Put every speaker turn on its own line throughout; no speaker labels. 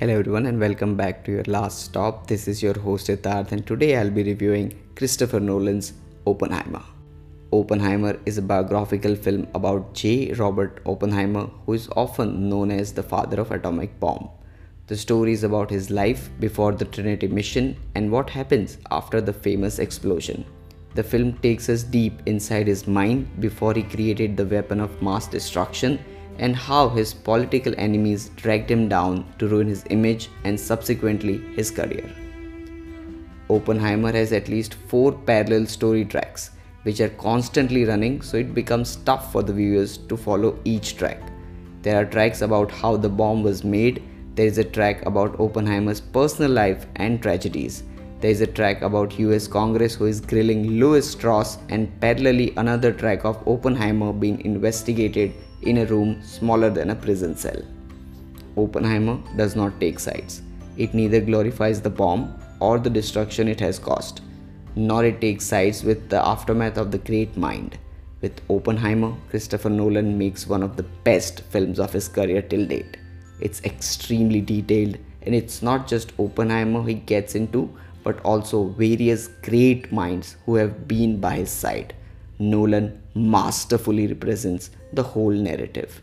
Hello everyone and welcome back to your last stop. This is your host Siddharth and today I'll be reviewing Christopher Nolan's Oppenheimer. Oppenheimer is a biographical film about J. Robert Oppenheimer who is often known as the father of atomic bomb. The story is about his life before the Trinity mission and what happens after the famous explosion. The film takes us deep inside his mind before he created the weapon of mass destruction and how his political enemies dragged him down to ruin his image and subsequently his career. Oppenheimer has at least four parallel story tracks which are constantly running so it becomes tough for the viewers to follow each track. There are tracks about how the bomb was made, there is a track about Oppenheimer's personal life and tragedies. There is a track about US Congress who is grilling Lewis Strauss and parallelly another track of Oppenheimer being investigated in a room smaller than a prison cell. Oppenheimer does not take sides. It neither glorifies the bomb or the destruction it has caused, nor it takes sides with the aftermath of the great mind. With Oppenheimer, Christopher Nolan makes one of the best films of his career till date. It's extremely detailed, and it's not just Oppenheimer he gets into, but also various great minds who have been by his side. Nolan masterfully represents the whole narrative.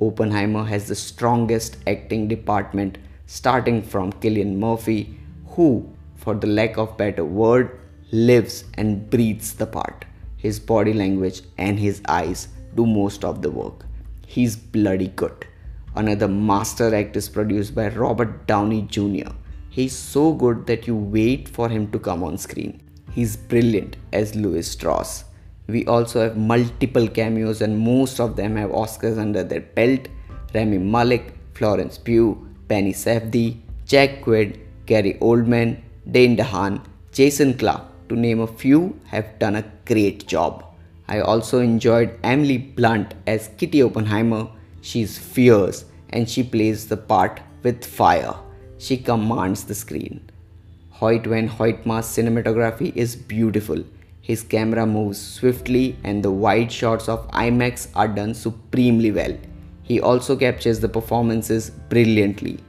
Oppenheimer has the strongest acting department, starting from Cillian Murphy, who, for the lack of better word, lives and breathes the part. His body language and his eyes do most of the work. He's bloody good. Another master act is produced by Robert Downey Jr. He's so good that you wait for him to come on screen. He's brilliant as Lewis Strauss. We also have multiple cameos, and most of them have Oscars under their belt. Rami Malek, Florence Pugh, Benny Safdie, Jack Quaid, Gary Oldman, Dane DeHaan, Jason Clarke, to name a few, have done a great job. I also enjoyed Emily Blunt as Kitty Oppenheimer. She's fierce and she plays the part with fire. She commands the screen. Hoyte van Hoytema's cinematography is beautiful. His camera moves swiftly and the wide shots of IMAX are done supremely well. He also captures the performances brilliantly.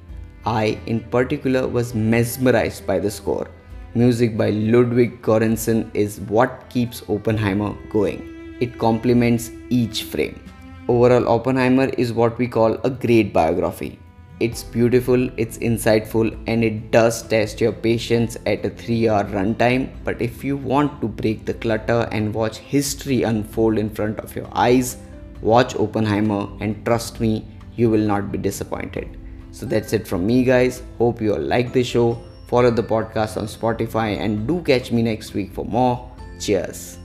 I, in particular, was mesmerized by the score. Music by Ludwig Göransson is what keeps Oppenheimer going. It complements each frame. Overall, Oppenheimer is what we call a great biography. It's beautiful, it's insightful, and it does test your patience at a 3 hour runtime. But if you want to break the clutter and watch history unfold in front of your eyes, watch Oppenheimer and trust me, you will not be disappointed. So that's it from me, guys. Hope you all like the show. Follow the podcast on Spotify and do catch me next week for more. Cheers.